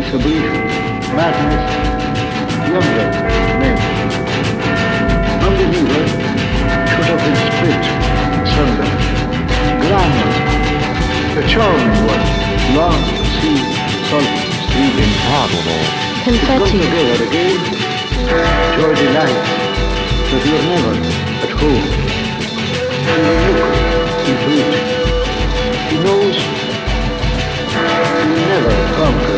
It's madness, younger men. Unbeliever should have been split asunder. Grammar, the charming one, long sea salt stream Improbable. Confetti. together again, joy delight, but you're never at home. He will look into it. He knows he will never conquer.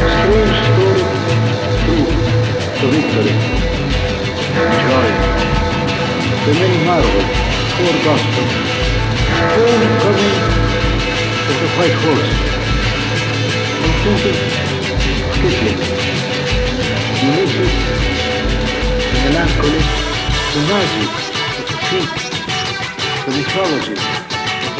strange story, true, victory, joy, the marvels, four gospels, homecoming of the white horse, and thinking, Kipling, melancholy, magic of the feet, the mythology of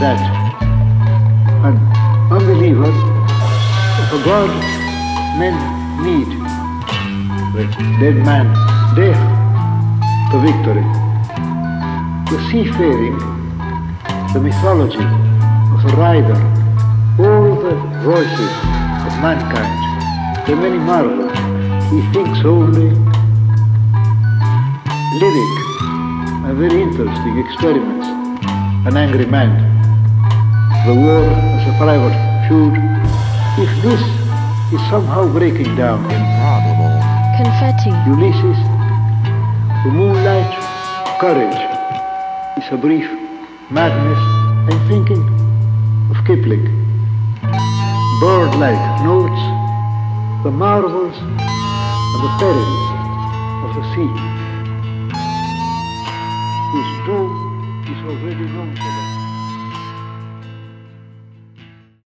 that. An unbeliever a God men need the dead man, death the victory. The seafaring, the mythology of the rider, all the voices of mankind, the many marvels, he thinks only lyric and very interesting experiments. An angry man, the war as a private feud. If this is somehow breaking down, Improbable. Confetti. Ulysses, the moonlight, courage is a brief madness. I'm thinking of Kipling. Bird-like notes, the marvels and the perils of the sea, whose doom is already known to them.